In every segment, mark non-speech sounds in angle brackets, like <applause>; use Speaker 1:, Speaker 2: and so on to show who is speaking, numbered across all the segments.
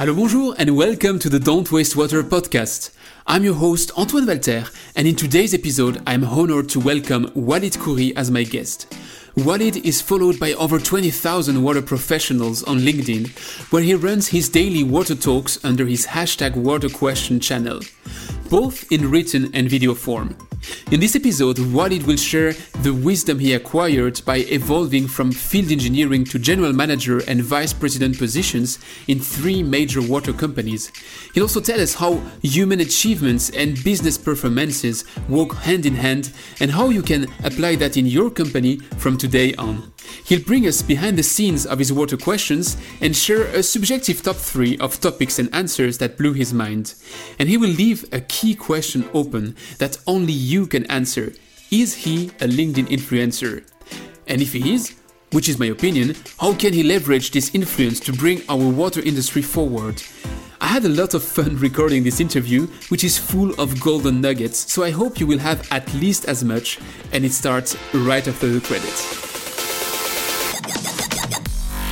Speaker 1: Hello, bonjour, and welcome to the Don't Waste Water podcast. I'm your host, Antoine Walter, and in today's episode, I'm honored to welcome Walid Khoury as my guest. Walid is followed by over 20,000 water professionals on LinkedIn, where he runs his daily water talks under his hashtag water question channel, both in written and video form. In this episode, Walid will share the wisdom he acquired by evolving from field engineering to general manager and vice president positions in three major water companies. He'll also tell us how human achievements and business performances work hand in hand and how you can apply that in your company from today on. He'll bring us behind the scenes of his water questions and share a subjective top three of topics and answers that blew his mind. And he will leave a key question open that only you can answer. Is he a LinkedIn influencer? And if he is, which is my opinion, how can he leverage this influence to bring our water industry forward? I had a lot of fun <laughs> recording this interview, which is full of golden nuggets, so I hope you will have at least as much, and it starts right after the credits.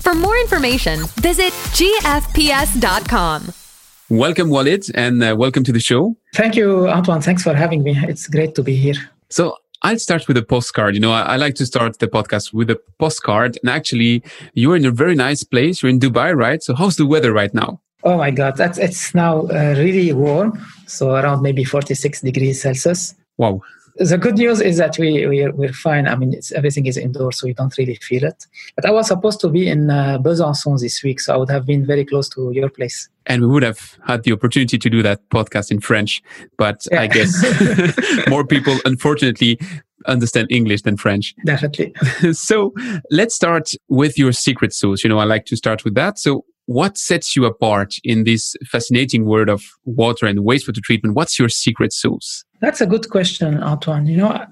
Speaker 2: For more information, visit gfps.com.
Speaker 1: Welcome, Walid, and uh, welcome to the show.
Speaker 3: Thank you, Antoine. Thanks for having me. It's great to be here.
Speaker 1: So, I'll start with a postcard. You know, I, I, like to start the podcast with a postcard. And actually, you're in a very nice place. You're in Dubai, right? So, how's the weather right now?
Speaker 3: Oh my God, that's it's now uh, really warm. So around maybe 46 degrees Celsius.
Speaker 1: Wow
Speaker 3: the good news is that we we're, we're fine. I mean, everything is indoors, so we don't really feel it. But I was supposed to be in uh, Besançon this week, so I would have been very close to your place.
Speaker 1: And we would have had the opportunity to do that podcast in French, but yeah. I guess <laughs> more people, unfortunately, understand English than French.
Speaker 3: Definitely. <laughs>
Speaker 1: so let's start with your secret sauce. You know, I like to start with that. So what sets you apart in this fascinating world of water and wastewater treatment? What's your secret sauce?
Speaker 3: That's a good question, Antoine. You know,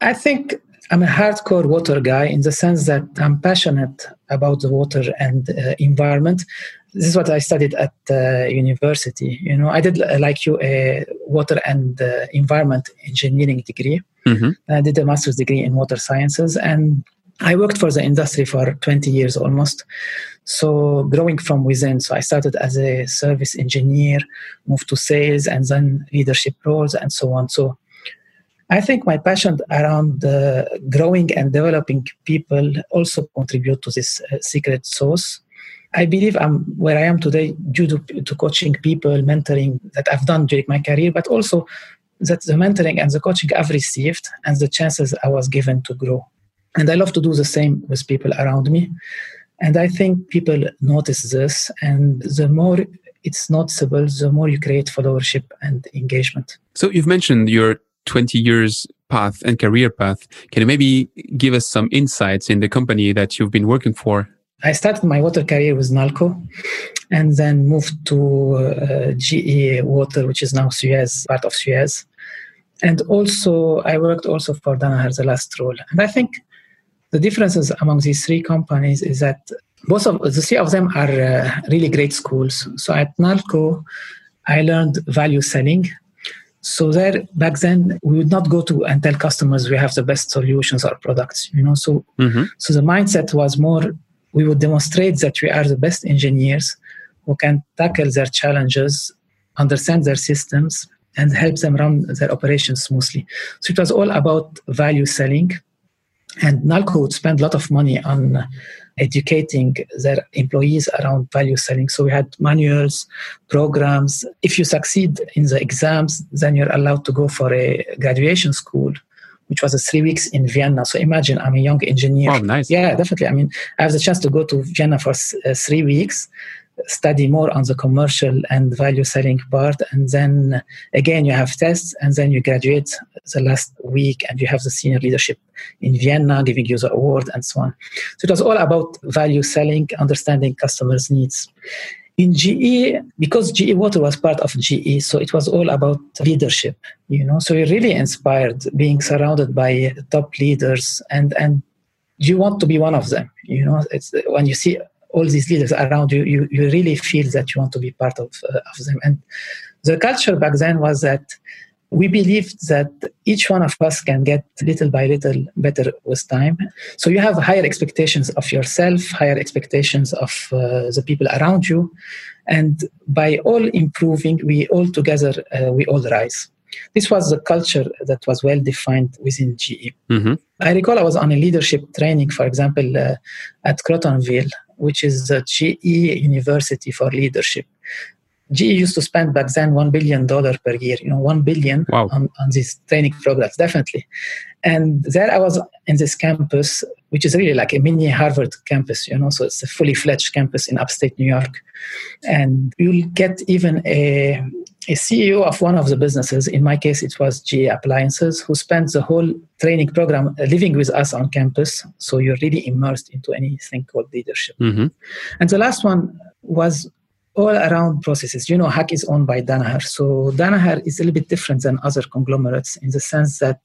Speaker 3: I think I'm a hardcore water guy in the sense that I'm passionate about the water and uh, environment. This is what I studied at uh, university. You know, I did, uh, like you, a water and uh, environment engineering degree. Mm-hmm. I did a master's degree in water sciences, and I worked for the industry for 20 years almost. So growing from within. So I started as a service engineer, moved to sales and then leadership roles and so on. So I think my passion around uh, growing and developing people also contribute to this uh, secret sauce. I believe I'm where I am today due to, to coaching people, mentoring that I've done during my career, but also that the mentoring and the coaching I've received and the chances I was given to grow. And I love to do the same with people around me. And I think people notice this. And the more it's noticeable, the more you create followership and engagement.
Speaker 1: So you've mentioned your 20 years path and career path. Can you maybe give us some insights in the company that you've been working for?
Speaker 3: I started my water career with Nalco and then moved to uh, GE Water, which is now Suez, part of Suez. And also, I worked also for Danaher, the last role. And I think the differences among these three companies is that both of the three of them are uh, really great schools. So at Nalco, I learned value selling. So there, back then, we would not go to and tell customers we have the best solutions or products. You know, so mm-hmm. so the mindset was more we would demonstrate that we are the best engineers who can tackle their challenges, understand their systems, and help them run their operations smoothly. So it was all about value selling and Nalco would spend a lot of money on educating their employees around value selling. So we had manuals, programs. If you succeed in the exams, then you're allowed to go for a graduation school, which was a three weeks in Vienna. So imagine I'm a young engineer.
Speaker 1: Oh, nice.
Speaker 3: Yeah, definitely. I mean, I have the chance to go to Vienna for uh, three weeks study more on the commercial and value selling part and then again you have tests and then you graduate the last week and you have the senior leadership in vienna giving you the award and so on so it was all about value selling understanding customers needs in GE, because GE Water was part of GE, so it was all about leadership, you know. So you're really inspired being surrounded by top leaders and and you want to be one of them, you know. It's when you see all these leaders around you, you, you really feel that you want to be part of, uh, of them. And the culture back then was that we believed that each one of us can get little by little better with time. So you have higher expectations of yourself, higher expectations of uh, the people around you. And by all improving, we all together, uh, we all rise. This was the culture that was well defined within GE. Mm-hmm. I recall I was on a leadership training, for example, uh, at Crotonville, which is the GE University for Leadership. GE used to spend back then one billion dollar per year. You know, one billion wow. on, on these training programs, definitely. And there I was in this campus, which is really like a mini Harvard campus. You know, so it's a fully fledged campus in upstate New York, and you'll get even a a CEO of one of the businesses, in my case, it was GE Appliances, who spent the whole training program living with us on campus. So you're really immersed into anything called leadership. Mm-hmm. And the last one was all around processes. You know, Hach is owned by Danaher. So Danaher is a little bit different than other conglomerates in the sense that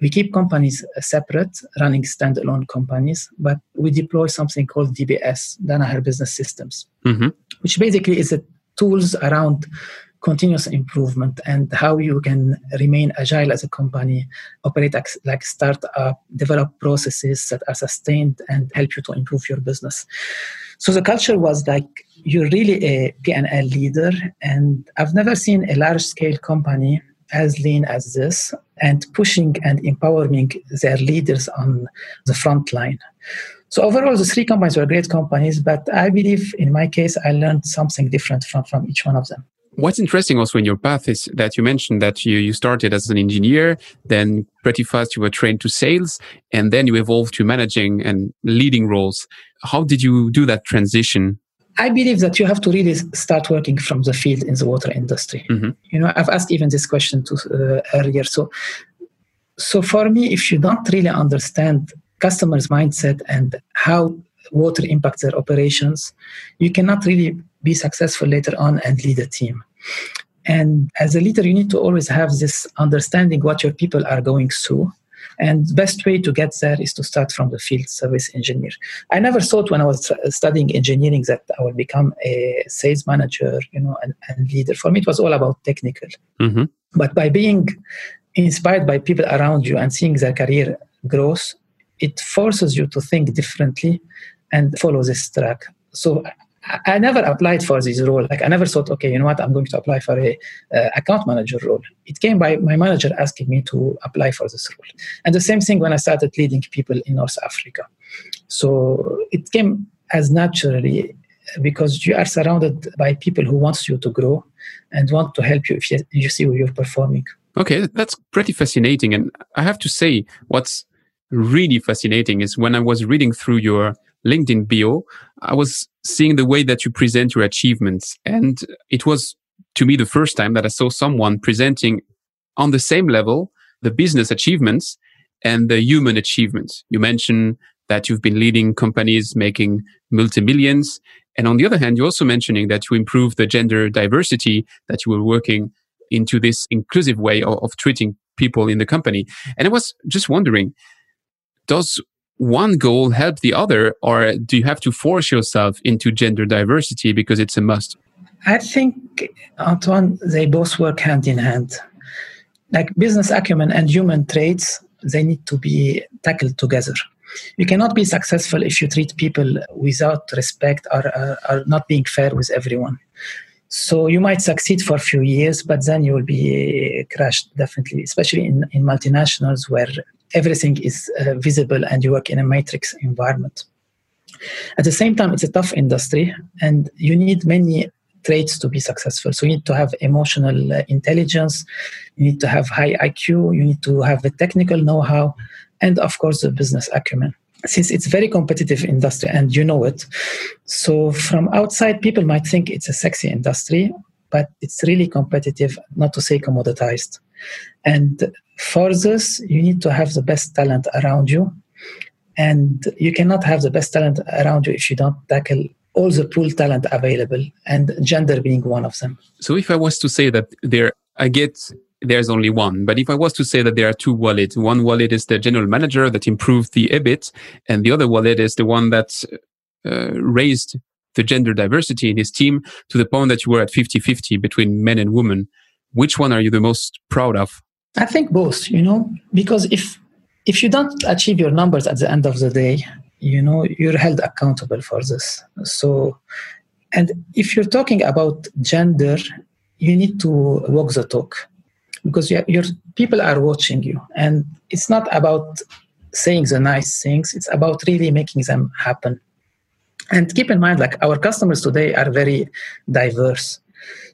Speaker 3: we keep companies separate, running standalone companies, but we deploy something called DBS, Danaher Business Systems, mm-hmm. which basically is a tools around continuous improvement and how you can remain agile as a company, operate like startup, develop processes that are sustained and help you to improve your business. So the culture was like you're really a P&L leader, and I've never seen a large scale company as lean as this and pushing and empowering their leaders on the front line. So overall, the three companies were great companies, but I believe in my case, I learned something different from, from each one of them.
Speaker 1: What's interesting also in your path is that you mentioned that you, you started as an engineer, then pretty fast you were trained to sales, and then you evolved to managing and leading roles. How did you do that transition?
Speaker 3: I believe that you have to really start working from the field in the water industry. Mm-hmm. You know, I've asked even this question to uh, earlier. So, so for me, if you don't really understand customers' mindset and how water impacts their operations, you cannot really be successful later on and lead a team. And as a leader, you need to always have this understanding what your people are going through. And the best way to get there is to start from the field service engineer. I never thought when I was studying engineering that I would become a sales manager, you know, and, and leader. For me, it was all about technical. Mm-hmm. But by being inspired by people around you and seeing their career growth, it forces you to think differently and follow this track. So I never applied for this role. Like I never thought, okay, you know what, I'm going to apply for a uh, account manager role. It came by my manager asking me to apply for this role. And the same thing when I started leading people in North Africa. So it came as naturally because you are surrounded by people who wants you to grow and want to help you if you, see where you're performing.
Speaker 1: Okay, that's pretty fascinating. And I have to say, what's really fascinating is when I was reading through your LinkedIn bio, I was seeing the way that you present your achievements. And it was to me the first time that I saw someone presenting on the same level the business achievements and the human achievements. You mentioned that you've been leading companies making multi-millions. And on the other hand, you're also mentioning that you improve the gender diversity, that you were working into this inclusive way of, of treating people in the company. And I was just wondering, does one goal help the other, or do you have to force yourself into gender diversity because it's a must?
Speaker 3: I think, Antoine, they both work hand in hand. Like business acumen and human traits, they need to be tackled together. You cannot be successful if you treat people without respect or, or not being fair with everyone. So you might succeed for a few years, but then you will be crushed, definitely, especially in, in multinationals where everything is uh, visible and you work in a matrix environment. At the same time, it's a tough industry and you need many traits to be successful. So you need to have emotional uh, intelligence, you need to have high IQ, you need to have the technical know how, and of course, the business acumen. Since it's very competitive industry and you know it, so from outside people might think it's a sexy industry, but it's really competitive, not to say commoditized. And for this, you need to have the best talent around you. And you cannot have the best talent around you if you don't tackle all the pool talent available and gender being one of them.
Speaker 1: So if I was to say that there, I get there's only one. But if I was to say that there are two Walids, one Walid is the general manager that improved the EBIT, and the other Walid is the one that uh, raised the gender diversity in his team to the point that you were at 50-50 between men and women. Which one are you the most proud of?
Speaker 3: I think both, you know, because if if you don't achieve your numbers at the end of the day, you know you're held accountable for this. So and if you're talking about gender you need to walk the talk because your people are watching you. And it's not about saying the nice things it's about really making them happen. And keep in mind like our customers today are very diverse.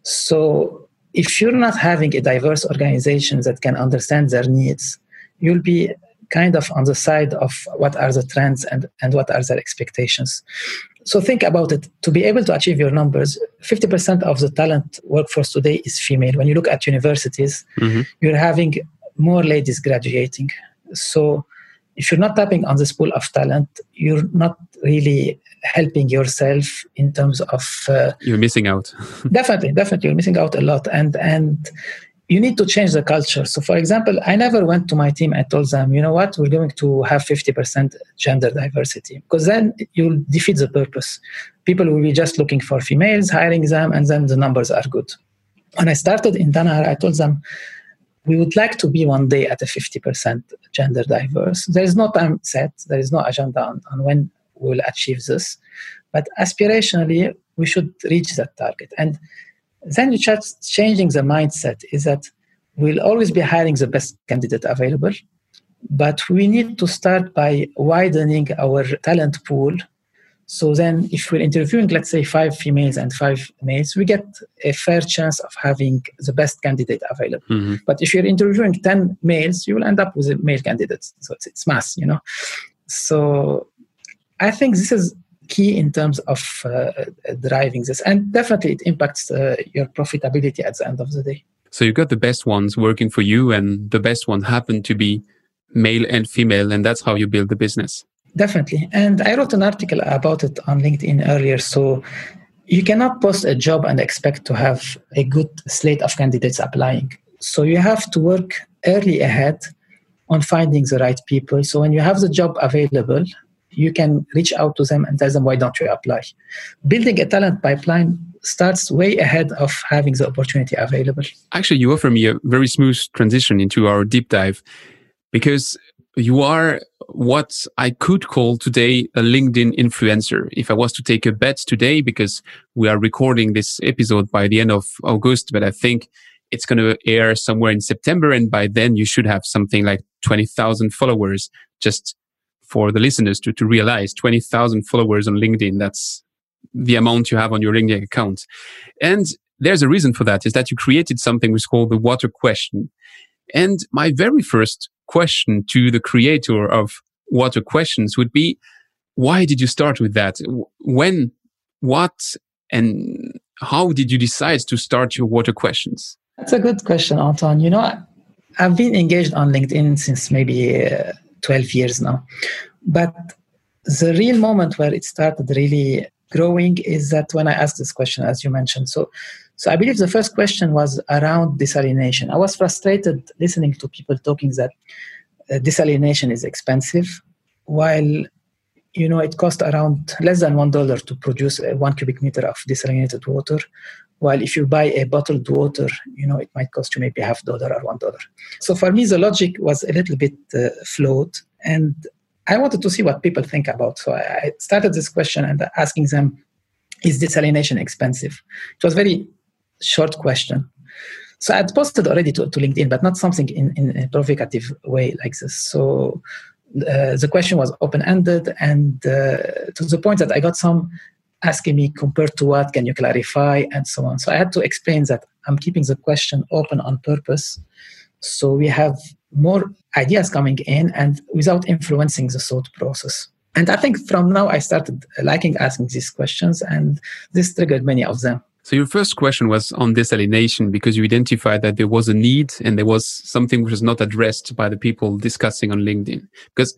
Speaker 3: So if you're not having a diverse organization that can understand their needs you'll be kind of on the side of what are the trends and, and what are their expectations. So think about it. To be able to achieve your numbers, 50% of the talent workforce today is female. When you look at universities, mm-hmm. you're having more ladies graduating. So if you're not tapping on this pool of talent, you're not really helping yourself in terms of
Speaker 1: uh, you're missing out <laughs>
Speaker 3: definitely definitely you're missing out a lot and and you need to change the culture. So, for example, I never went to my team and told them, you know what, we're going to have 50% gender diversity, because then you'll defeat the purpose. People will be just looking for females, hiring them, and then the numbers are good. When I started in Danaher, I told them, we would like to be one day at a 50% gender diverse. There is no time set, there is no agenda on, on when we'll achieve this. But aspirationally, we should reach that target. And then you just changing the mindset is that we'll always be hiring the best candidate available but we need to start by widening our talent pool so then if we're interviewing let's say five females and five males we get a fair chance of having the best candidate available mm-hmm. but if you're interviewing 10 males you will end up with a male candidate so it's, it's mass you know so i think this is key in terms of uh, driving this. And definitely it impacts uh, your profitability at the end of the day.
Speaker 1: So you got the best ones working for you and the best one happened to be male and female and that's how you build the business.
Speaker 3: Definitely. And i wrote an article about it on linkedin earlier. So you cannot post a job and expect to have a good slate of candidates applying. So you have to work early ahead on finding the right people. So when you have the job available you can reach out to them and tell them, why don't you apply? Building a talent pipeline starts way ahead of having the opportunity available.
Speaker 1: Actually, you offer me a very smooth transition into our deep dive because you are what I could call today a LinkedIn influencer. If I was to take a bet today, because we are recording this episode by the end of August, but I think it's going to air somewhere in September. And by then you should have something like 20,000 followers just for the listeners to, to realize 20,000 followers on LinkedIn. That's the amount you have on your LinkedIn account. And there's a reason for that is that you created something which is called the water question. And my very first question to the creator of water questions would be, why did you start with that? When, what, and how did you decide to start your water questions?
Speaker 3: That's a good question, Anton. You know, I've been engaged on LinkedIn since maybe uh, 12 years now. But the real moment where it started really growing is that when I asked this question, as you mentioned. So, so I believe the first question was around desalination. I was frustrated listening to people talking that uh, desalination is expensive, while you know it costs around less than one dollar to produce one cubic meter of desalinated water, while if you buy a bottled water, you know, it might cost you maybe half dollar or one dollar. So for me, the logic was a little bit uh, flawed, and I wanted to see what people think about. So I started this question and asking them, "Is desalination expensive?" It was very short question. So I had posted already to, to LinkedIn, but not something in, in a provocative way like this. So uh, the question was open ended and uh, to the point that I got some asking me compared to what can you clarify and so on. So i had to explain that i'm keeping the question open on purpose. So we have more ideas coming in and without influencing the thought process. And i think from now i started liking asking these questions and this triggered many of them.
Speaker 1: So your first question was on desalination because you identified that there was a need and there was something which was not addressed by the people discussing on linkedin. Because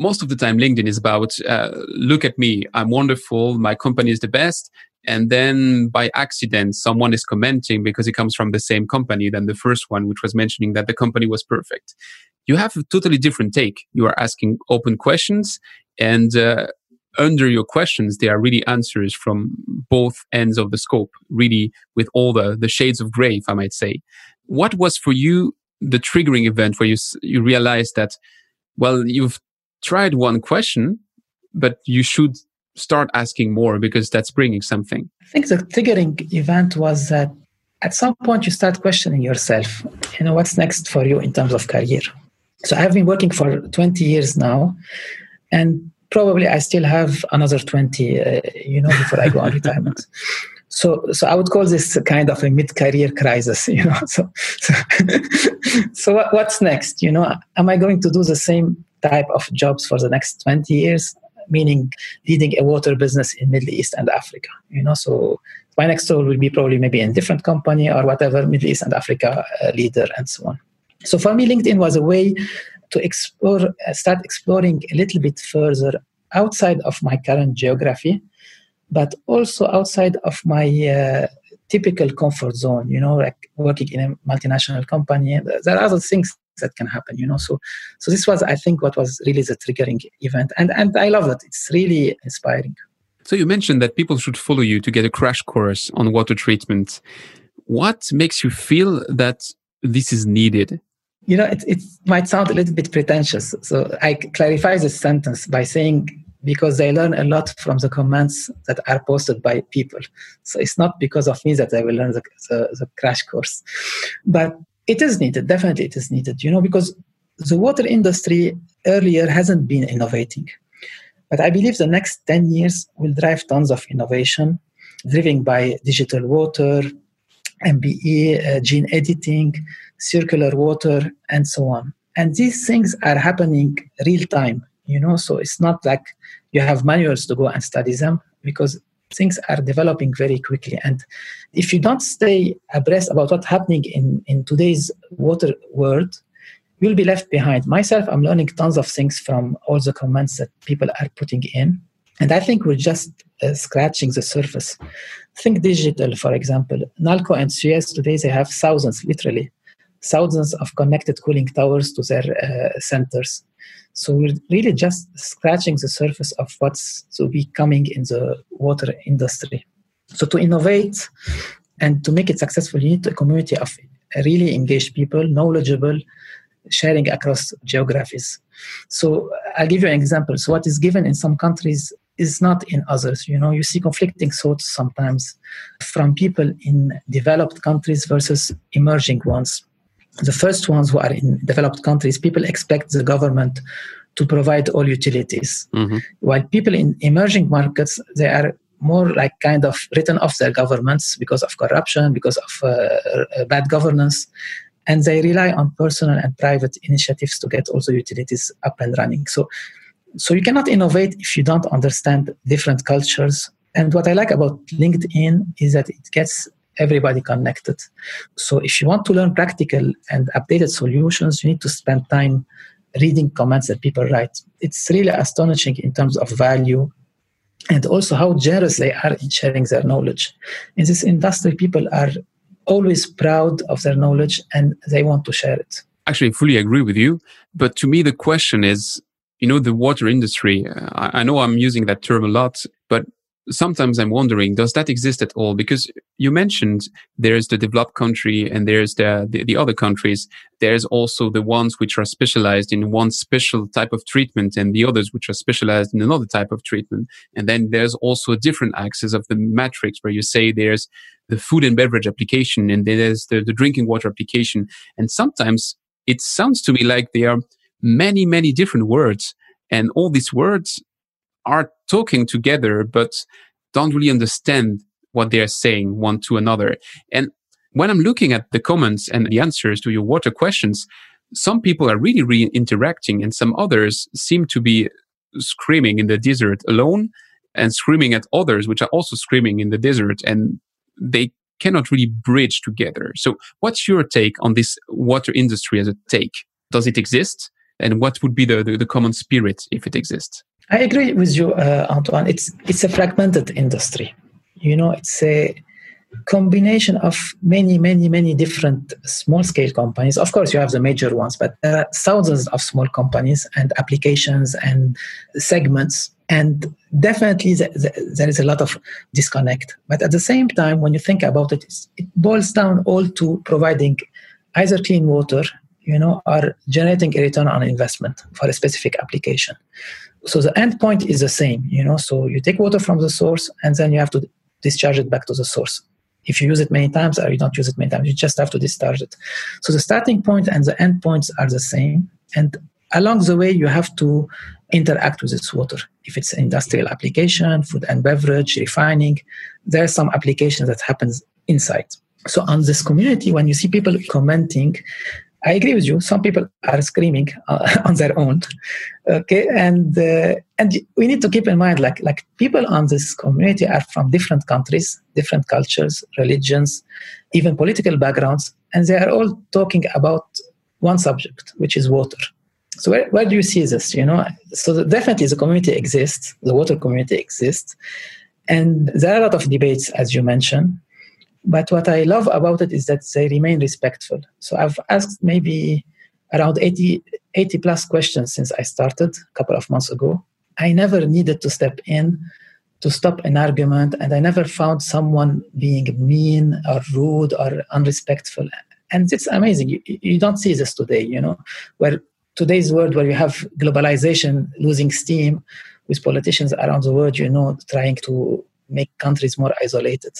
Speaker 1: most of the time LinkedIn is about, uh, look at me, I'm wonderful, my company is the best. And then by accident, someone is commenting because it comes from the same company than the first one, which was mentioning that the company was perfect. You have a totally different take. You are asking open questions and uh, under your questions, there are really answers from both ends of the scope, really with all the, the shades of gray, if I might say. What was for you the triggering event where you, you realized that, well, you've tried one question, but you should start asking more because that's bringing something?
Speaker 3: I think the triggering event was that at some point you start questioning yourself, you know, what's next for you in terms of career. So I've been working for 20 years now, and probably I still have another 20, uh, you know, before I go on <laughs> retirement. So, so I would call this kind of a mid-career crisis, you know. <laughs> So, so, <laughs> so what, what's next? You know, am I going to do the same type of jobs for the next 20 years? Meaning leading a water business in Middle East and Africa, you know. So my next role will be probably maybe in different company or whatever, Middle East and Africa uh, leader and so on. So for me, LinkedIn was a way to explore, uh, start exploring a little bit further outside of my current geography, but also outside of my uh, typical comfort zone. You know, like working in a multinational company. There are other things that can happen. You know, so so this was, I think, what was really the triggering event, and and I love it. It's really inspiring.
Speaker 1: So you mentioned that people should follow you to get a crash course on water treatment. What makes you feel that this is needed?
Speaker 3: you know, it, it might sound a little bit pretentious. So I clarify this sentence by saying because they learn a lot from the comments that are posted by people. So it's not because of me that they will learn the, the, the crash course. But it is needed, definitely it is needed, you know, because the water industry earlier hasn't been innovating. But I believe the next 10 years will drive tons of innovation, driven by digital water, MBE, uh, gene editing, circular water, and so on. And these things are happening real time, you know, so it's not like you have manuals to go and study them because things are developing very quickly. And if you don't stay abreast about what's happening in, in today's water world, you'll be left behind. Myself, I'm learning tons of things from all the comments that people are putting in. And I think we're just uh, scratching the surface. Think digital, for example. Nalco and Suez today, they have thousands, literally, thousands of connected cooling towers to their uh, centers. So we're really just scratching the surface of what's to be coming in the water industry. So to innovate and to make it successful, you need a community of really engaged people, knowledgeable, sharing across geographies. So I'll give you an example. So what is given in some countries is not in others. You know, you see conflicting thoughts sometimes from people in developed countries versus emerging ones. The first ones who are in developed countries, people expect the government to provide all utilities. Mm-hmm. While people in emerging markets, they are more like kind of written off their governments because of corruption, because of uh, uh bad governance, and they rely on personal and private initiatives to get also utilities up and running. So so you cannot innovate if you don't understand different cultures. And what I like about LinkedIn is that it gets everybody connected. So if you want to learn practical and updated solutions, you need to spend time reading comments that people write. It's really astonishing in terms of value and also how generous they are in sharing their knowledge. In this industry, people are always proud of their knowledge and they want to share it.
Speaker 1: Actually, I fully agree with you. But to me, the question is you know, the water industry, I, I know I'm using that term a lot, but sometimes I'm wondering, does that exist at all? Because you mentioned there's the developed country and there's the, the, the, other countries. There's also the ones which are specialized in one special type of treatment and the others which are specialized in another type of treatment. And then there's also a different axis of the matrix where you say there's the food and beverage application and there's the, the drinking water application. And sometimes it sounds to me like there are many, many different words. And all these words are talking together, but don't really understand what they are saying one to another. And when I'm looking at the comments and the answers to your water questions, some people are really, really interacting and some others seem to be screaming in the desert alone and screaming at others, which are also screaming in the desert and they cannot really bridge together. So what's your take on this water industry as a take? Does it exist? And what would be the, the, the common spirit if it exists?
Speaker 3: I agree with you, uh, Antoine. It's it's a fragmented industry. You know, it's a combination of many, many, many different small scale companies. Of course, you have the major ones, but there are thousands of small companies and applications and segments. And definitely, there is a lot of disconnect. But at the same time, when you think about it, it boils down all to providing either clean water, you know, or generating a return on investment for a specific application. So the end point is the same, you know. So you take water from the source, and then you have to discharge it back to the source if you use it many times or you don't use it many times, you just have to discharge it. So the starting point and the end points are the same. And along the way, you have to interact with this water. If it's industrial application, food and beverage, refining, there are some applications that happens inside. So on this community, when you see people commenting, I agree with you. Some people are screaming uh, <laughs> on their own, okay, and uh, and we need to keep in mind, like like people on this community are from different countries, different cultures, religions, even political backgrounds, and they are all talking about one subject, which is water. So where, where do you see this? You know, so definitely the community exists, the water community exists, and there are a lot of debates, as you mentioned. But what I love about it is that they remain respectful. So I've asked maybe around 80, 80 plus questions since I started a couple of months ago. I never needed to step in to stop an argument, and I never found someone being mean or rude or unrespectful. And it's amazing. You, you don't see this today, you know, where today's world where you have globalization losing steam with politicians around the world, you know, trying to make countries more isolated.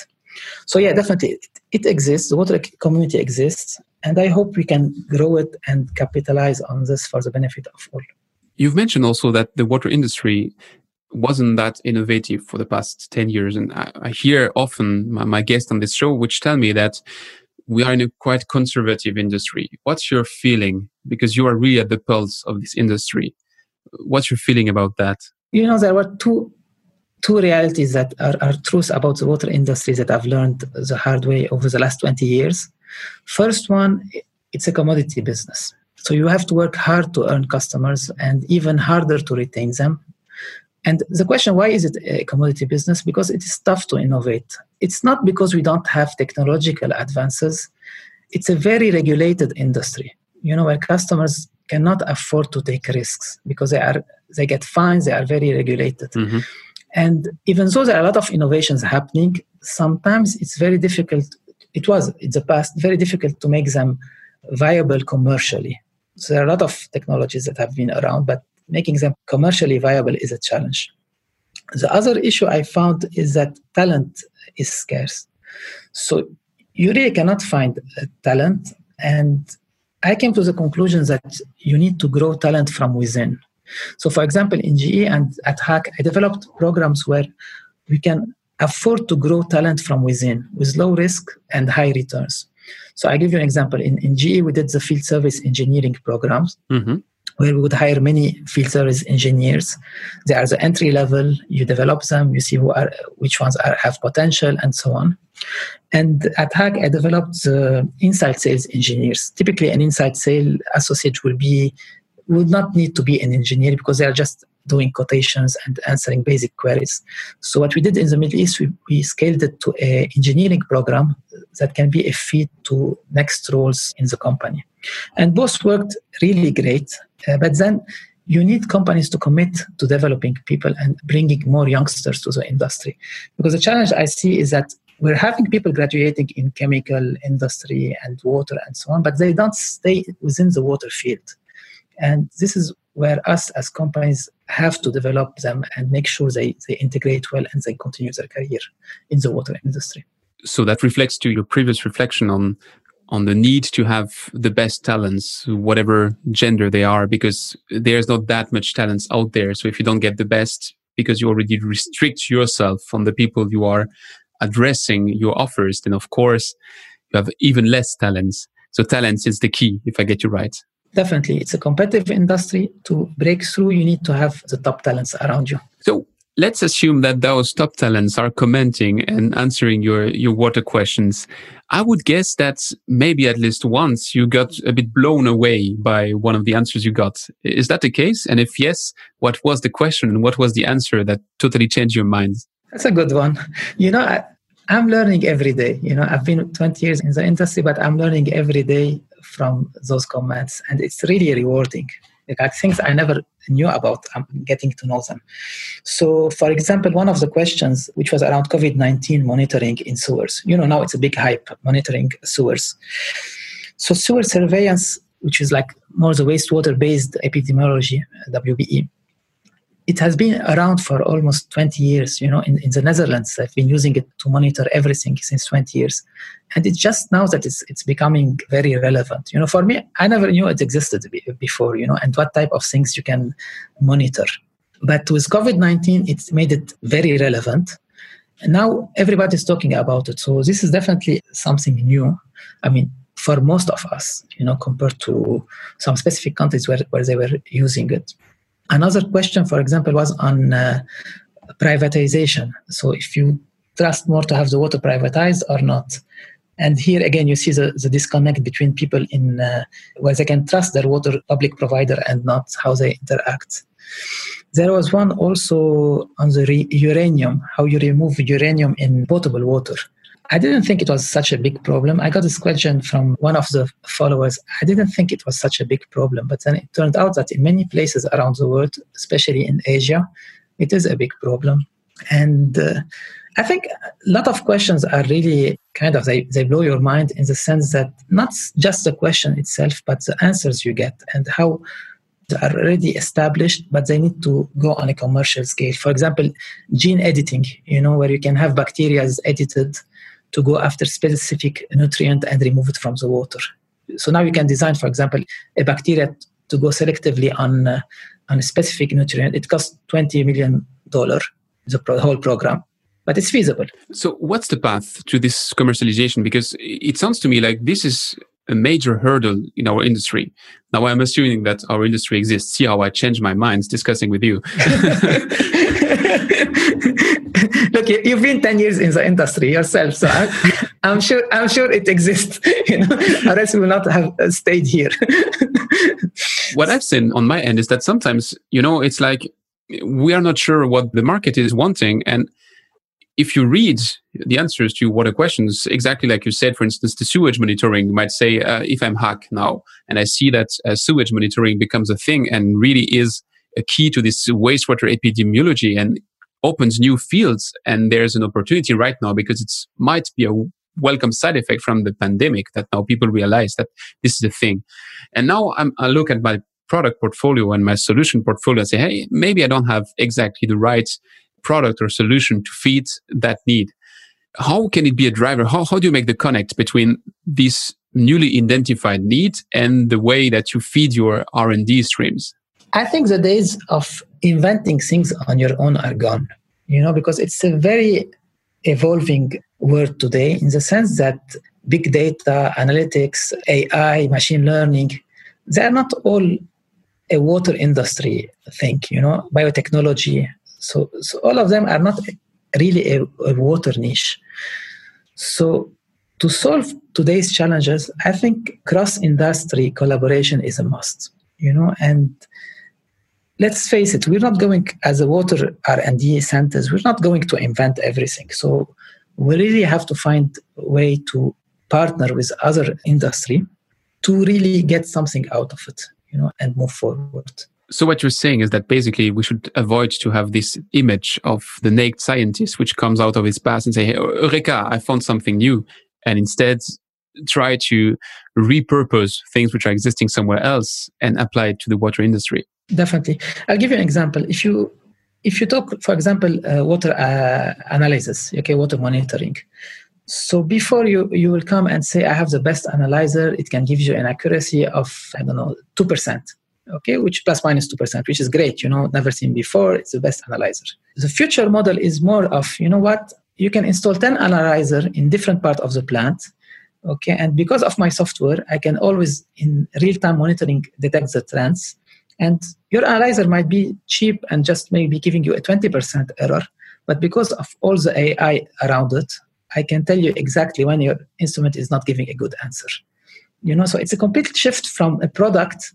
Speaker 3: So yeah, definitely it, it exists. The water community exists, and I hope we can grow it and capitalize on this for the benefit of all.
Speaker 1: You've mentioned also that the water industry wasn't that innovative for the past 10 years. And I, I hear often my, my guests on this show, which tell me that we are in a quite conservative industry. What's your feeling? Because you are really at the pulse of this industry. What's your feeling about that?
Speaker 3: You know, there were two two realities that are, are truths about the water industry that I've learned the hard way over the last 20 years. First one, it's a commodity business. So you have to work hard to earn customers and even harder to retain them. And the question, why is it a commodity business? Because it is tough to innovate. It's not because we don't have technological advances. It's a very regulated industry, you know, where customers cannot afford to take risks because they are they get fines, they are very regulated. Mm-hmm. And even though there are a lot of innovations happening, sometimes it's very difficult. It was in the past very difficult to make them viable commercially. So there are a lot of technologies that have been around, but making them commercially viable is a challenge. The other issue I found is that talent is scarce. So you really cannot find talent. And I came to the conclusion that you need to grow talent from within. So, for example, in GE and at Hach, I developed programs where we can afford to grow talent from within with low risk and high returns. So, I give you an example. In, in GE, we did the field service engineering programs. Mm-hmm. Where we would hire many field service engineers. They are the entry level. You develop them. You see who are, which ones are, have potential, and so on. And at Hach, I developed the inside sales engineers. Typically, an inside sale associate will be would not need to be an engineer because they are just doing quotations and answering basic queries. So what we did in the Middle East, we, we scaled it to an engineering program that can be a feed to next roles in the company. And both worked really great. Uh, but then you need companies to commit to developing people and bringing more youngsters to the industry. Because the challenge I see is that we're having people graduating in chemical industry and water and so on, but they don't stay within the water field. And this is where us as companies have to develop them and make sure they, they integrate well and they continue their career in the water industry.
Speaker 1: So that reflects to your previous reflection on on the need to have the best talents, whatever gender they are, because there's not that much talents out there. So if you don't get the best, because you already restrict yourself from the people you are addressing your offers, then of course you have even less talents. So talents is the key, if I get you right.
Speaker 3: Definitely. It's a competitive industry. To break through, you need to have the top talents around you.
Speaker 1: So, let's assume that those top talents are commenting and answering your, your water questions. I would guess that maybe at least once you got a bit blown away by one of the answers you got. Is that the case? And if yes, what was the question and what was the answer that totally changed your mind?
Speaker 3: That's a good one. <laughs> You know, I, I'm learning every day. You know, I've been 20 years in the industry, but I'm learning every day from those comments, and it's really rewarding like things I never knew about. I'm getting to know them. So, for example, one of the questions, which was around COVID 19 monitoring in sewers, you know, now it's a big hype monitoring sewers. So, sewer surveillance, which is like more the wastewater based epidemiology, WBE, it has been around for almost 20 years. You know, in, in the Netherlands, i've been using it to monitor everything since 20 years. And it's just now that it's, it's becoming very relevant. You know, for me, I never knew it existed before, you know, and what type of things you can monitor. But with COVID 19, it's made it very relevant. And now everybody's talking about it. So this is definitely something new. I mean, for most of us, you know, compared to some specific countries where, where they were using it. Another question, for example, was on uh, privatization. So if you trust more to have the water privatized or not. And here again, you see the, the disconnect between people in uh, where they can trust their water public provider and not how they interact. There was one also on the re- uranium, how you remove uranium in potable water. I didn't think it was such a big problem. I got this question from one of the followers. I didn't think it was such a big problem, but then it turned out that in many places around the world, especially in Asia, it is a big problem. And uh, I think a lot of questions are really kind of they, they blow your mind in the sense that not just the question itself, but the answers you get and how they are already established, but they need to go on a commercial scale. For example, gene editing, you know, where you can have bacteria edited to go after specific nutrient and remove it from the water. So now you can design, for example, a bacteria to go selectively on uh, on a specific nutrient. It costs twenty million dollar the pro- whole program, but it's feasible.
Speaker 1: So what's the path to this commercialization? Because it sounds to me like this is a major hurdle in our industry. Now I'm assuming that our industry exists. See how I change my minds discussing with you. <laughs> <laughs>
Speaker 3: Look, you've been 10 years in the industry yourself, so I'm, <laughs> I'm sure I'm sure it exists, <laughs> you know, or else we will not have stayed here. <laughs>
Speaker 1: what I've seen on my end is that sometimes, you know, it's like we are not sure what the market is wanting. And if you read the answers to water questions, exactly like you said, for instance, the sewage monitoring might say, uh, if I'm Hach now, and I see that uh, sewage monitoring becomes a thing and really is a key to this wastewater epidemiology and opens new fields. And there's an opportunity right now because it might be a welcome side effect from the pandemic that now people realize that this is a thing. And now I'm, I look at my product portfolio and my solution portfolio and say, hey, maybe I don't have exactly the right product or solution to feed that need. How can it be a driver? How, how do you make the connect between this newly identified need and the way that you feed your R&D streams?
Speaker 3: I think the days of inventing things on your own are gone, you know, because it's a very evolving world today in the sense that big data, analytics, AI, machine learning, they are not all a water industry thing, you know, biotechnology. So, so all of them are not really a, a water niche. So to solve today's challenges, I think cross-industry collaboration is a must, you know, and let's face it, we're not going as a water R&D centers, we're not going to invent everything. So we really have to find a way to partner with other industry to really get something out of it, you know, and move forward.
Speaker 1: So what you're saying is that basically we should avoid to have this image of the naked scientist which comes out of his past and say, hey, Eureka, I found something new. And instead try to repurpose things which are existing somewhere else and apply it to the water industry.
Speaker 3: Definitely. I'll give you an example. If you if you talk, for example, uh, water uh, analysis, okay, water monitoring. So before you you will come and say, I have the best analyzer, it can give you an accuracy of I don't know two percent, okay, which plus minus minus two percent, which is great. You know, never seen before. It's the best analyzer. The future model is more of you know what you can install ten analyzer in different part of the plant okay and because of my software i can always in real time monitoring detect the trends And your analyzer might be cheap and just maybe giving you a 20% error, but because of all the AI around it, I can tell you exactly when your instrument is not giving a good answer. You know, so it's a complete shift from a product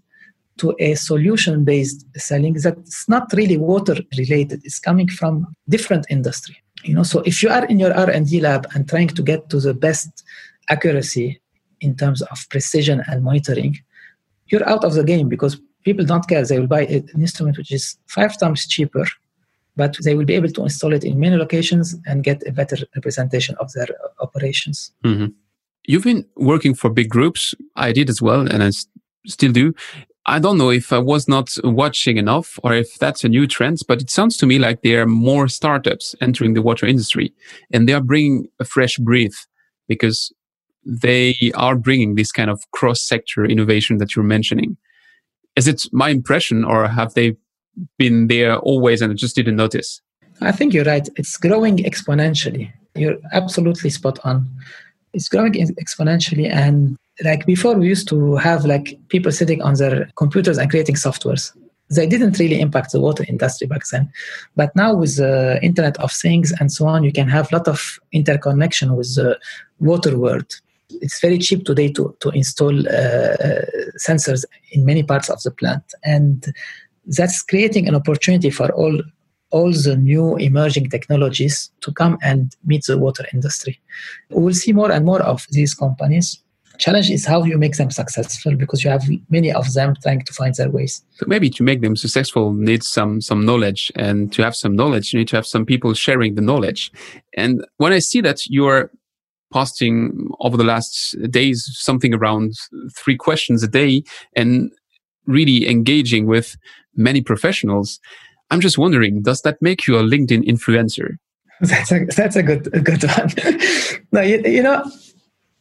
Speaker 3: to a solution based selling that's not really water related it's coming from different industry you know so if you are in your r&d lab and trying to get to the best accuracy in terms of precision and monitoring you're out of the game because people don't care they will buy an instrument which is five times cheaper but they will be able to install it in many locations and get a better representation of their operations
Speaker 1: mm-hmm. you've been working for big groups i did as well and i still do I don't know if I was not watching enough or if that's a new trend, but it sounds to me like there are more startups entering the water industry and they are bringing a fresh breath because they are bringing this kind of cross sector innovation that you're mentioning. Is it my impression or have they been there always and I just didn't notice?
Speaker 3: I think you're right. It's growing exponentially. You're absolutely spot on. It's growing exponentially and like before we used to have like people sitting on their computers and creating softwares they didn't really impact the water industry back then but now with the internet of things and so on you can have a lot of interconnection with the water world it's very cheap today to, to install uh, sensors in many parts of the plant. And that's creating an opportunity for all all the new emerging technologies to come and meet the water industry. We will see more and more of these companies. Challenge is how you make them successful because you have many of them trying to find their ways.
Speaker 1: So maybe to make them successful needs some some knowledge. And to have some knowledge you need to have some people sharing the knowledge. And when i see that you're posting over the last days something around three questions a day and really engaging with many professionals i'm just wondering does that make you a linkedin influencer <laughs>
Speaker 3: that's a that's a good a good one <laughs> no you, you know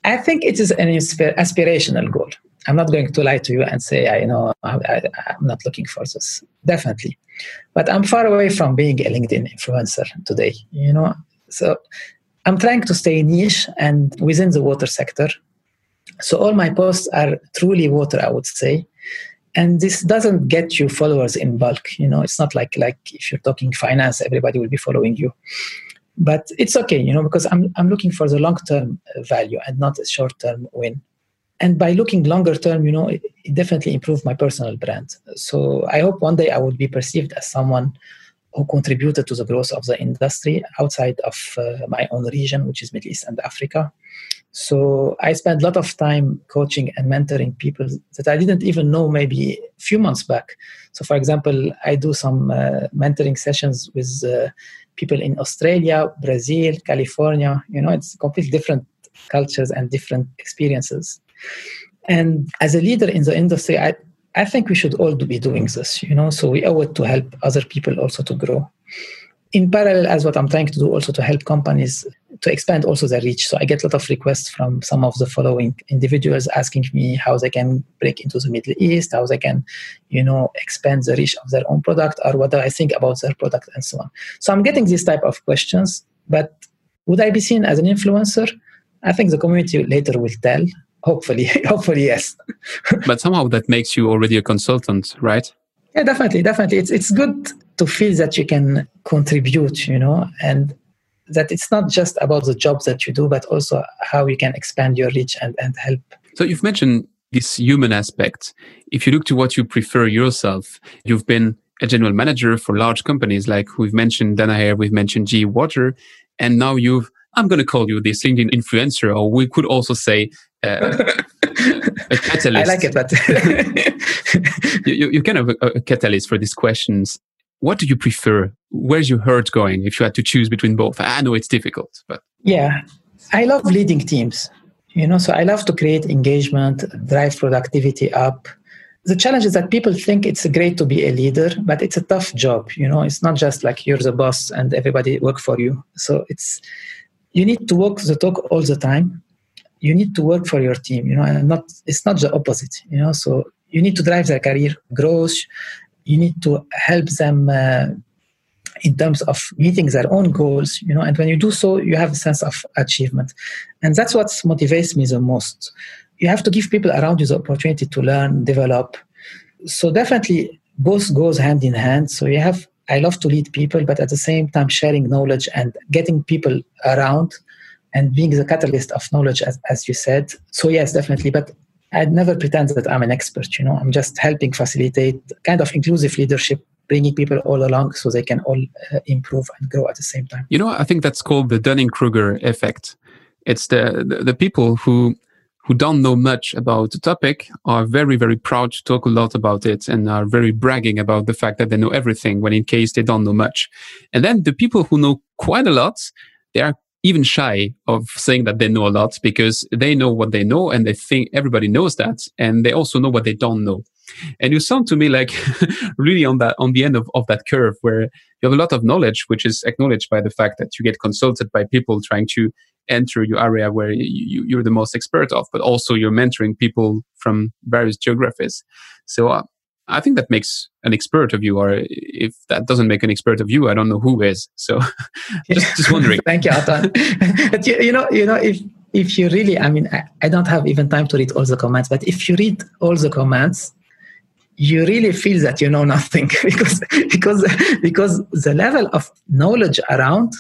Speaker 3: I think it is an aspirational goal. I'm not going to lie to you and say, I you know, I, am not looking for this. Definitely. But I'm far away from being a LinkedIn influencer today, you know. So I'm trying to stay niche and within the water sector. So all my posts are truly water, I would say. And this doesn't get you followers in bulk. You know, it's not like like if you're talking finance, everybody will be following you but it's okay you know because i'm, I'm looking for the long term value and not a short term win and by looking longer term you know it, it, definitely improved my personal brand so i hope one day i would be perceived as someone who contributed to the growth of the industry outside of uh, my own region which is middle east and africa so i spent a lot of time coaching and mentoring people that i didn't even know maybe a few months back so for example i do some uh, mentoring sessions with uh, people in Australia, Brazil, California. You know, it's completely different cultures and different experiences. And as a leader in the industry, I, I think we should all be doing this, you know, so we owe it to help other people also to grow. In parallel, as what I'm trying to do also to help companies to expand also their reach. So I get a lot of requests from some of the following individuals asking me how they can break into the Middle East, how they can, you know, expand the reach of their own product or what I think about their product and so on. So I'm getting these type of questions, but would I be seen as an influencer? I think the community later will tell. Hopefully, <laughs> hopefully yes. <laughs>
Speaker 1: but somehow that makes you already a consultant, right?
Speaker 3: Yeah, definitely, definitely. It's it's good to feel that you can contribute, you know, and that it's not just about the jobs that you do, but also how you can expand your reach and, and help.
Speaker 1: So you've mentioned this human aspect. If you look to what you prefer yourself, you've been a general manager for large companies like we've mentioned Danaher, we've mentioned GE Water, and now you've I'm going to call you this LinkedIn influencer, or we could also say Uh, a catalyst. <laughs>
Speaker 3: I like it, but <laughs>
Speaker 1: you, you're kind of a, a catalyst for these questions what do you prefer? Where's your heart going if you had to choose between both? I know it's difficult, but
Speaker 3: yeah, I love leading teams. You know, so I love to create engagement, drive productivity up. The challenge is that people think it's great to be a leader, but it's a tough job. You know, it's not just like you're the boss and everybody work for you. So it's you need to walk the talk all the time. You need to work for your team. You know, and not it's not the opposite. You know, so you need to drive their career growth you need to help them uh, in terms of meeting their own goals you know and when you do so you have a sense of achievement and that's what motivates me the most you have to give people around you the opportunity to learn develop so definitely both goes hand in hand. So you have I love to lead people, but at the same time sharing knowledge and getting people around and being the catalyst of knowledge, as, as you said. So yes, definitely. But I'd never pretend that I'm an expert. You know, I'm just helping facilitate kind of inclusive leadership, bringing people all along so they can all uh, improve and grow at the same time.
Speaker 1: You know, I think that's called the Dunning Kruger effect. It's the, the, the people who who don't know much about the topic are very, very proud to talk a lot about it and are very bragging about the fact that they know everything when in case they don't know much. And then the people who know quite a lot, they are even shy of saying that they know a lot because they know what they know and they think everybody knows that. And they also know what they don't know. And you sound to me like <laughs> really on that, on the end of, of that curve where you have a lot of knowledge, which is acknowledged by the fact that you get consulted by people trying to enter your area where you, you're the most expert of, but also you're mentoring people from various geographies. So uh, I think that makes an expert of you, or if that doesn't make an expert of you, I don't know who is. So <laughs> just, just wondering. <laughs>
Speaker 3: Thank you, Antoine. <laughs> you, you, know, you know, if if you really, I mean, I, I don't have even time to read all the comments, but if you read all the comments, you really feel that you know nothing because because because the level of knowledge around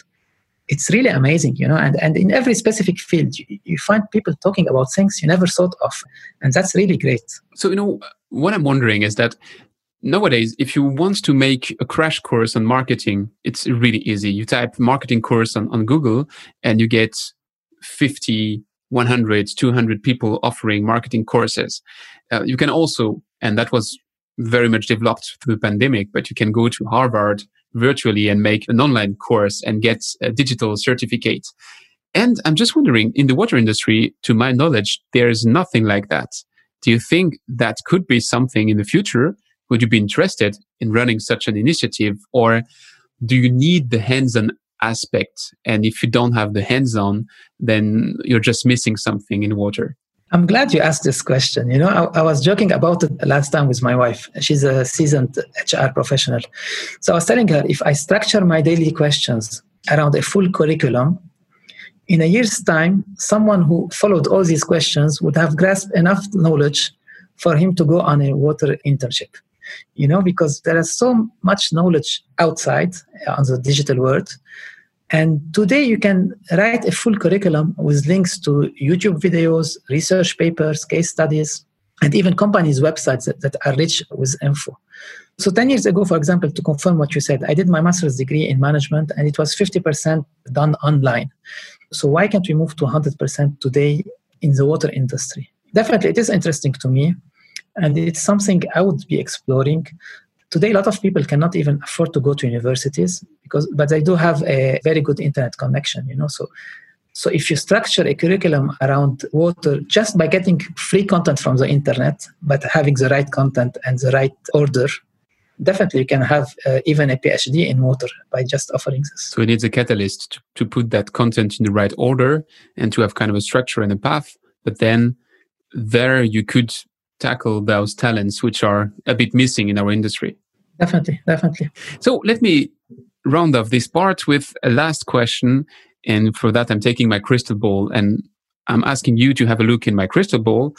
Speaker 3: it's really amazing, you know, and, and in every specific field, you, you, find people talking about things you never thought of. And that's really great.
Speaker 1: So, you know, what I'm wondering is that nowadays, if you want to make a crash course on marketing, it's really easy. You type marketing course on, on Google and you get 50, 100, 200 people offering marketing courses. Uh, you can also, and that was very much developed through the pandemic, but you can go to Harvard virtually and make an online course and get a digital certificate. And I'm just wondering, in the water industry, to my knowledge, there's nothing like that. Do you think that could be something in the future? Would you be interested in running such an initiative? Or do you need the hands on aspect? And if you don't have the hands on, then you're just missing something in water.
Speaker 3: I'm glad you asked this question. You know, I, I, was joking about it last time with my wife. She's a seasoned HR professional. So I was telling her if I structure my daily questions around a full curriculum, in a year's time, someone who followed all these questions would have grasped enough knowledge for him to go on a water internship. You know, because there is so much knowledge outside uh, on the digital world and today you can write a full curriculum with links to YouTube videos, research papers, case studies, and even companies' websites that, that are rich with info. So 10 years ago, for example, to confirm what you said, I did my master's degree in management and it was 50% done online. So why can't we move to 100% today in the water industry? Definitely, it is interesting to me and it's something I would be exploring today a lot of people cannot even afford to go to universities because but they do have a very good internet connection you know so so if you structure a curriculum around water just by getting free content from the internet but having the right content and the right order definitely you can have uh, even a phd in water by just offering this.
Speaker 1: So it needs a catalyst to, to put that content in the right order and to have kind of a structure and a path but then there you could tackle those talents which are a bit missing in our industry.
Speaker 3: Definitely definitely.
Speaker 1: So let me round off this part with a last question and for that i'm taking my crystal ball and i'm asking you to have a look in my crystal ball.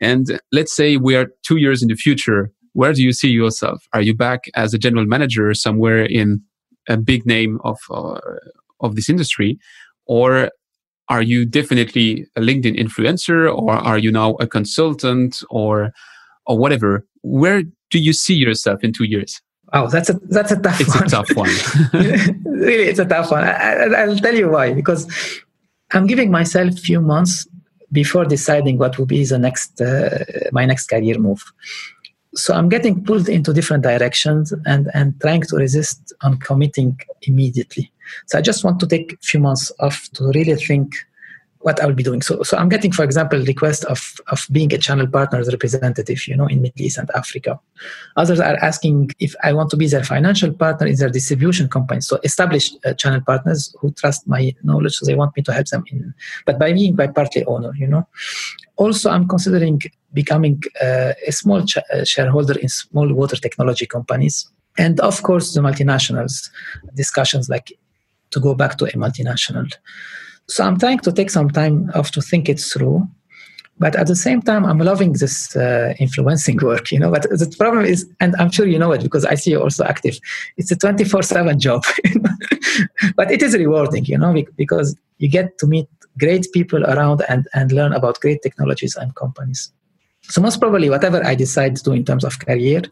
Speaker 1: And let's say we are two years in the future where do you see yourself are you back as a general manager somewhere in a big name of uh, of this industry or are you definitely a linkedin influencer or are you now a consultant or or whatever where do you see yourself in two years?
Speaker 3: Oh, that's a that's a tough
Speaker 1: it's
Speaker 3: one.
Speaker 1: It's a tough one. <laughs>
Speaker 3: really, it's a tough one. I, will tell you why. Because I'm giving myself a few months before deciding what will be the next uh, my next career move. So I'm getting pulled into different directions and and trying to resist on committing immediately. So I just want to take a few months off to really think what I will be doing. So, so I'm getting, for example, requests of, of being a channel partners representative, you know, in Middle East and Africa. Others are asking if I want to be their financial partner in their distribution company. So established uh, channel partners who trust my knowledge, so they want me to help them in, but by being by partly owner, you know. Also, I'm considering becoming uh, a small ch- uh, shareholder in small water technology companies. And of course, the multinationals discussions like to go back to a multinational. So I'm trying to take some time off to think it through. but at the same time i'm loving this uh, influencing <laughs> work you know but the problem is and i'm sure you know it because i see you also active it's a 24-7 job <laughs> but it is rewarding you know because you get to meet great people around and and learn about great technologies and companies so most probably whatever i decide to do in terms of career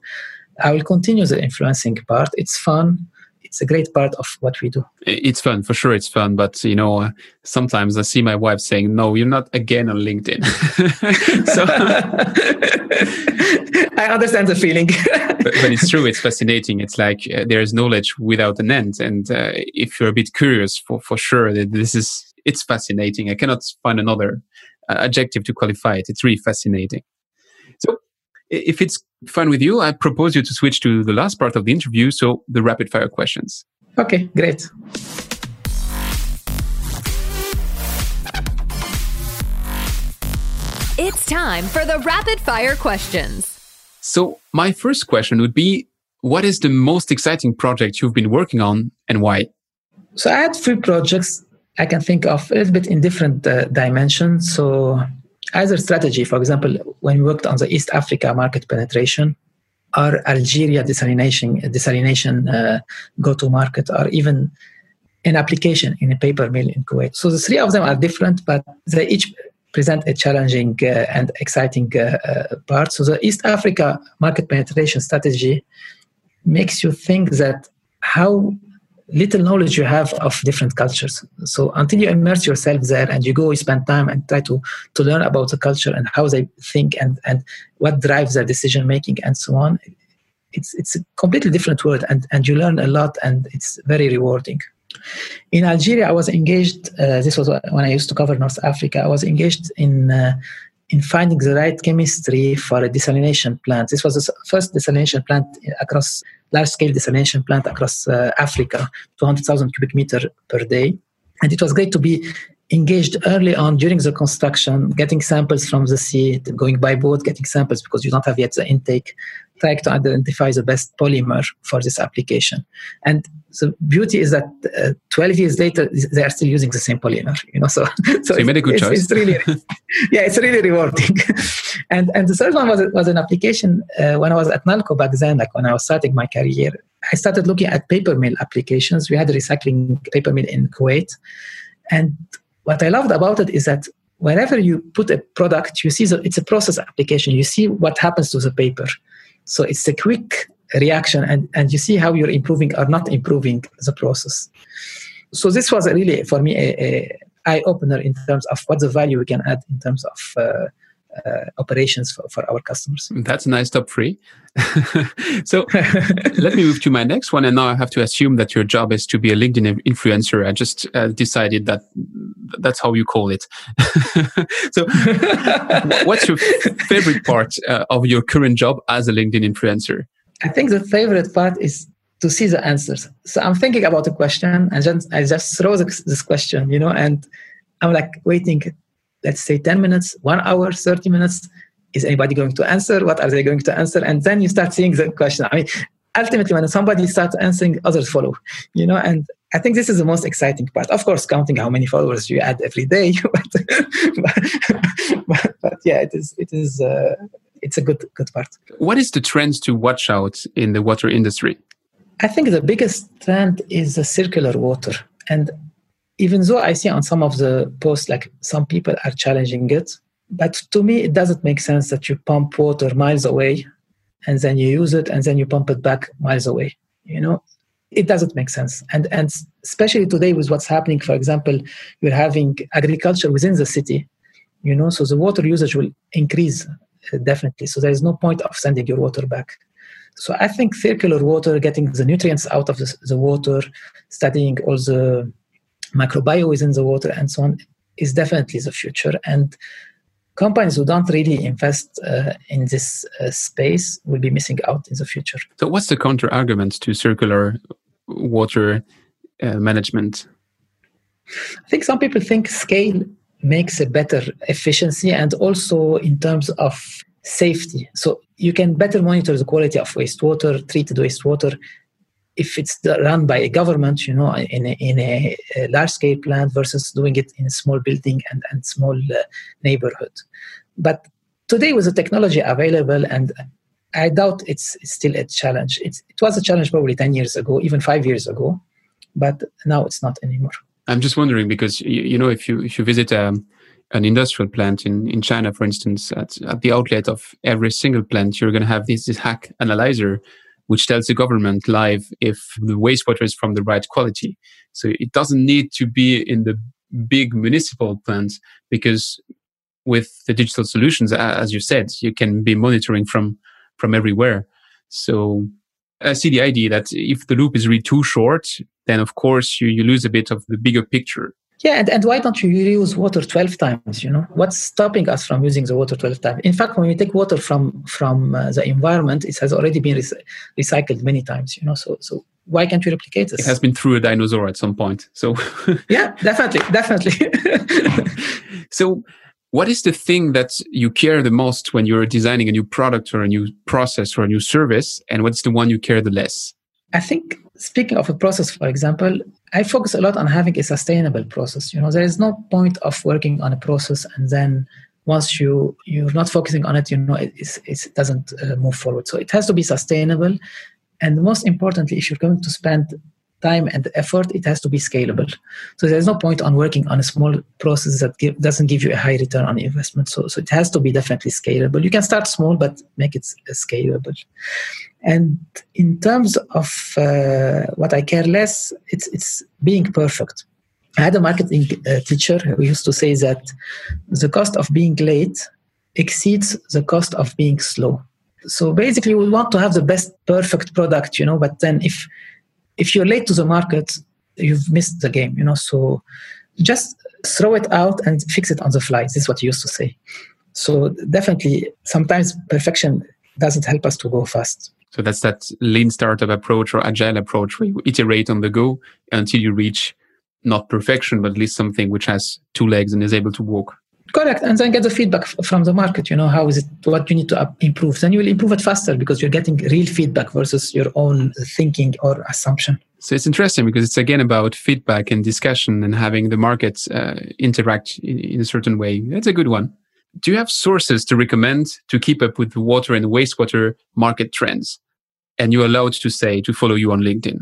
Speaker 3: i will continue the influencing part it's fun it's a great part of what we do.
Speaker 1: It's fun, for sure. It's fun, but you know, uh, sometimes I see my wife saying, "No, you're not again on LinkedIn." <laughs>
Speaker 3: so <laughs> I understand the feeling, <laughs>
Speaker 1: but, but, it's true. It's fascinating. It's like uh, there is knowledge without an end, and uh, if you're a bit curious, for for sure, that this is it's fascinating. I cannot find another uh, adjective to qualify it. It's really fascinating. So if it's fine with you, I propose you to switch to the last part of the interview, so the rapid fire questions.
Speaker 3: Okay, great.
Speaker 2: It's time for the rapid fire questions.
Speaker 1: So, my first question would be What is the most exciting project you've been working on and why?
Speaker 3: So, I had three projects I can think of a little bit in different uh, dimensions. So, either strategy, for example, when we worked on the East Africa market penetration, or Algeria desalination, desalination uh, go-to market, or even an application in a paper mill in Kuwait. So the three of them are different, but they each present a challenging uh, and exciting uh, uh part. So the East Africa market penetration strategy makes you think that how little knowledge you have of different cultures. So until you immerse yourself there and you go, spend time and try to to learn about the culture and how they think and and what drives their decision making and so on, it's it's a completely different world and and you learn a lot and it's very rewarding. In Algeria, I was engaged. Uh, this was when I used to cover North Africa. I was engaged in. Uh, in finding the right chemistry for a desalination plant. This was the first desalination plant across large scale desalination plant across uh, Africa, 200,000 cubic meter per day. And it was great to be engaged early on during the construction, getting samples from the sea, going by boat, getting samples because you don't have yet the intake, trying to identify the best polymer for this application. And the beauty is that uh, 12 years later, they are still using the same polymer, you know, so,
Speaker 1: so, so you made a good
Speaker 3: it's,
Speaker 1: choice.
Speaker 3: It's really, <laughs> yeah, it's really rewarding. and, and the third one was, was an application uh, when I was at Nalco back then, like when I was starting my career, I started looking at paper mill applications. We had a recycling paper mill in Kuwait. And what I loved about it is that whenever you put a product, you see that it's a process application. You see what happens to the paper. So it's a quick reaction and, and you see how you're improving or not improving the process. So this was really, for me, a, a eye opener in terms of what the value we can add in terms of uh, uh, operations for, for our customers.
Speaker 1: That's a nice top three. <laughs> so let me move to my next one. And now I have to assume that your job is to be a LinkedIn influencer. I just uh, decided that that's how you call it. <laughs> so <laughs> what's your favorite part uh, of your current job as a LinkedIn influencer?
Speaker 3: I think the favorite part is to see the answers. So I'm thinking about a question and then I just throw this, question, you know, and I'm like waiting let's say 10 minutes, one hour, 30 minutes. Is anybody going to answer? What are they going to answer? And then you start seeing the question. I mean, ultimately, when somebody starts answering, others follow, you know, and I think this is the most exciting part. Of course, counting how many followers you add every day, <laughs> but, but, but, yeah, it is, it is, uh, it's a good, good part.
Speaker 1: What is the trend to watch out in the water industry?
Speaker 3: I think the biggest trend is the circular water. And even though I see on some of the posts like some people are challenging it, but to me it doesn't make sense that you pump water miles away and then you use it and then you pump it back miles away. You know, it doesn't make sense. And and especially today with what's happening, for example, you're having agriculture within the city, you know, so the water usage will increase definitely. So there is no point of sending your water back. So I think circular water, getting the nutrients out of the, the water, studying all the microbiome is in the water and so on is definitely the future and companies who don't really invest uh, in this uh, space will be missing out in the future
Speaker 1: so what's the counter argument to circular water uh, management
Speaker 3: i think some people think scale makes a better efficiency and also in terms of safety so you can better monitor the quality of wastewater treated wastewater if it's run by a government, you know, in a, in a, large scale plant versus doing it in a small building and, and small uh, neighborhood. But today, with the technology available, and I doubt it's, it's still a challenge. It's, it was a challenge probably 10 years ago, even five years ago, but now it's not anymore.
Speaker 1: I'm just wondering because you, you know if you if you visit um, an industrial plant in, in China, for instance, at, at the outlet of every single plant, you're going to have this, this Hach analyzer, which tells the government live if the wastewater is from the right quality. So it doesn't need to be in the big municipal plants because with the digital solutions, as you said, you can be monitoring from from everywhere. So I see the idea that if the loop is really too short, then of course you, you lose a bit of the bigger picture.
Speaker 3: Yeah, and, and why don't you use water 12 times? You know, what's stopping us from using the water 12 times? In fact, when we take water from from uh, the environment, it has already been recycled many times. You know, so so why can't we replicate this?
Speaker 1: It has been through a dinosaur at some point. So <laughs>
Speaker 3: yeah, definitely, definitely. <laughs> <laughs>
Speaker 1: so what is the thing that you care the most when you're designing a new product or a new process or a new service? And what's the one you care the less?
Speaker 3: I think speaking of a process for example i focus a lot on having a sustainable process. You know there is no point of working on a process and then once you you're not focusing on it you know it, it doesn't uh, move forward. So it has to be sustainable. And most importantly if you're going to spend time and effort, it has to be scalable. So there's no point on working on a small process that give, doesn't give you a high return on investment. So, so it has to be definitely scalable. You can start small, but make it scalable. And in terms of uh, what I care less, it's it's being perfect. I had a marketing uh, teacher who used to say that the cost of being late exceeds the cost of being slow. So basically, we want to have the best perfect product, you know. But then, if if you're late to the market, you've missed the game, you know. So just throw it out and fix it on the fly. This is what you used to say. So definitely, sometimes perfection doesn't help us to go fast.
Speaker 1: So that's that lean startup approach or agile approach where you iterate on the go until you reach not perfection, but at least something which has two legs and is able to walk.
Speaker 3: Correct, and then get the feedback from the market. You know, how is it? What you need to improve? Then you will improve it faster because you're getting real feedback versus your own thinking or assumption.
Speaker 1: So it's interesting because it's again about feedback and discussion and having the market uh, interact in, in a certain way. That's a good one. Do you have sources to recommend to keep up with the water and wastewater market trends? And you're allowed to say to follow you on LinkedIn.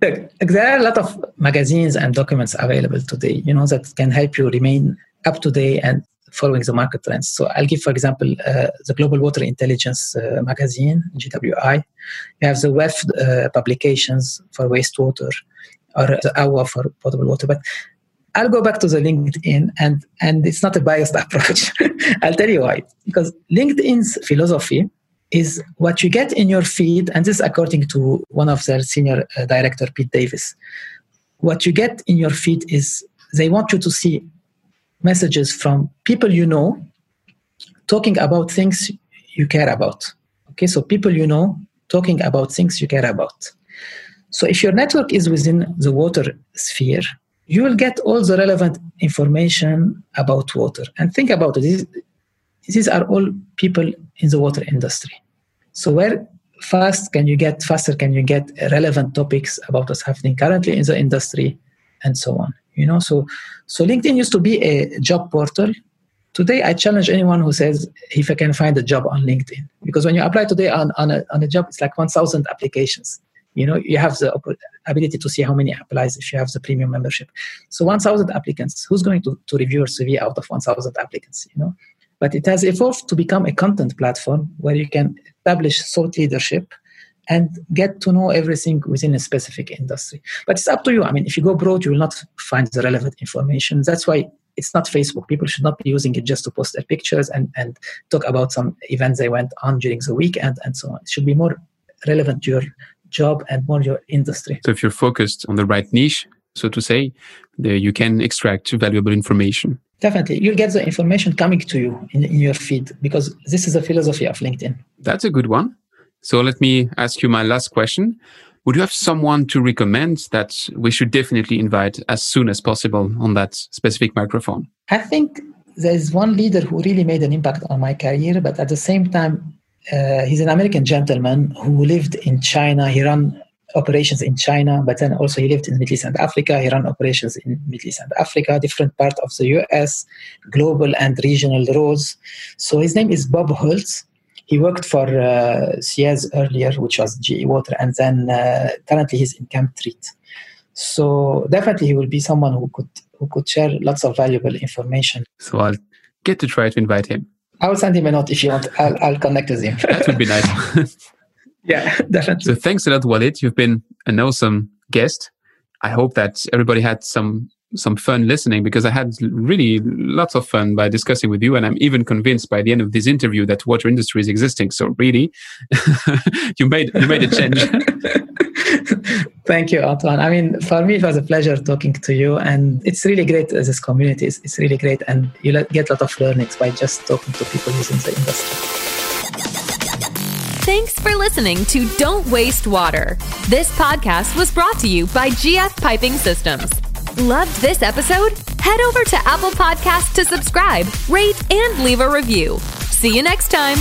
Speaker 3: There are a lot of magazines and documents available today, you know, that can help you remain up to date and following the market trends. So I'll give, for example, uh, the Global Water Intelligence uh, magazine, GWI. You have the WEF uh, publications for wastewater or the AWWA for potable water. But I'll go back to the LinkedIn and, and it's not a biased <laughs> approach. I'll tell you why. Because LinkedIn's philosophy is what you get in your feed, and this according to one of their senior uh, director, Pete Davis. What you get in your feed is they want you to see messages from people you know talking about things you care about. Okay, so people you know talking about things you care about. So if your network is within the water sphere, you will get all the relevant information about water. And think about it. These, are all people in the water industry. So where fast can you get faster can you get relevant topics about what's happening currently in the industry and so on. You know, so so LinkedIn used to be a job portal. Today, I challenge anyone who says if I can find a job on LinkedIn, because when you apply today on, on, a, on a job, it's like 1,000 applications. You know, you have the ability to see how many applies if you have the premium membership. So 1,000 applicants, who's going to, to review your CV out of 1,000 applicants? You know, but it has evolved to become a content platform where you can establish thought leadership and get to know everything within a specific industry. But it's up to you. I mean, if you go broad, you will not find the relevant information. That's why it's not Facebook. People should not be using it just to post their pictures and, and talk about some events they went on during the weekend and so on. It should be more relevant to your job and more your industry.
Speaker 1: So if you're focused on the right niche, so to say, you can extract valuable information.
Speaker 3: Definitely. You'll get the information coming to you in, in your feed because this is the philosophy of LinkedIn.
Speaker 1: That's a good one. So let me ask you my last question. Would you have someone to recommend that we should definitely invite as soon as possible on that specific microphone?
Speaker 3: I think there's one leader who really made an impact on my career, but at the same time, uh, he's an American gentleman who lived in China. He ran operations in China, but then also he lived in Middle East and Africa. He ran operations in Middle East and Africa, different part of the US, global and regional roles. So his name is Bob Holtz. He worked for uh, Suez earlier, which was GE Water, and then uh, currently he's in ChemTreat. So definitely he will be someone who could who could share lots of valuable information.
Speaker 1: So I'll get to try to invite him.
Speaker 3: I will send him a note if you want. I'll, I'll connect with him.
Speaker 1: that would be <laughs> nice. <laughs>
Speaker 3: yeah, <laughs> definitely.
Speaker 1: So thanks a lot, Walid. You've been an awesome guest. I hope that everybody had some some fun listening because I had really lots of fun by discussing with you, and I'm even convinced by the end of this interview that water industry is existing. So really, <laughs> you made you made a change. <laughs>
Speaker 3: Thank you, Antoine. I mean, for me, it was a pleasure talking to you, and it's really great as this community. It's, it's really great, and you get a lot of learnings by just talking to people within the industry.
Speaker 2: Thanks for listening to Don't Waste Water. This podcast was brought to you by GF Piping Systems. Loved this episode? Head over to Apple Podcasts to subscribe, rate, and leave a review. See you next time.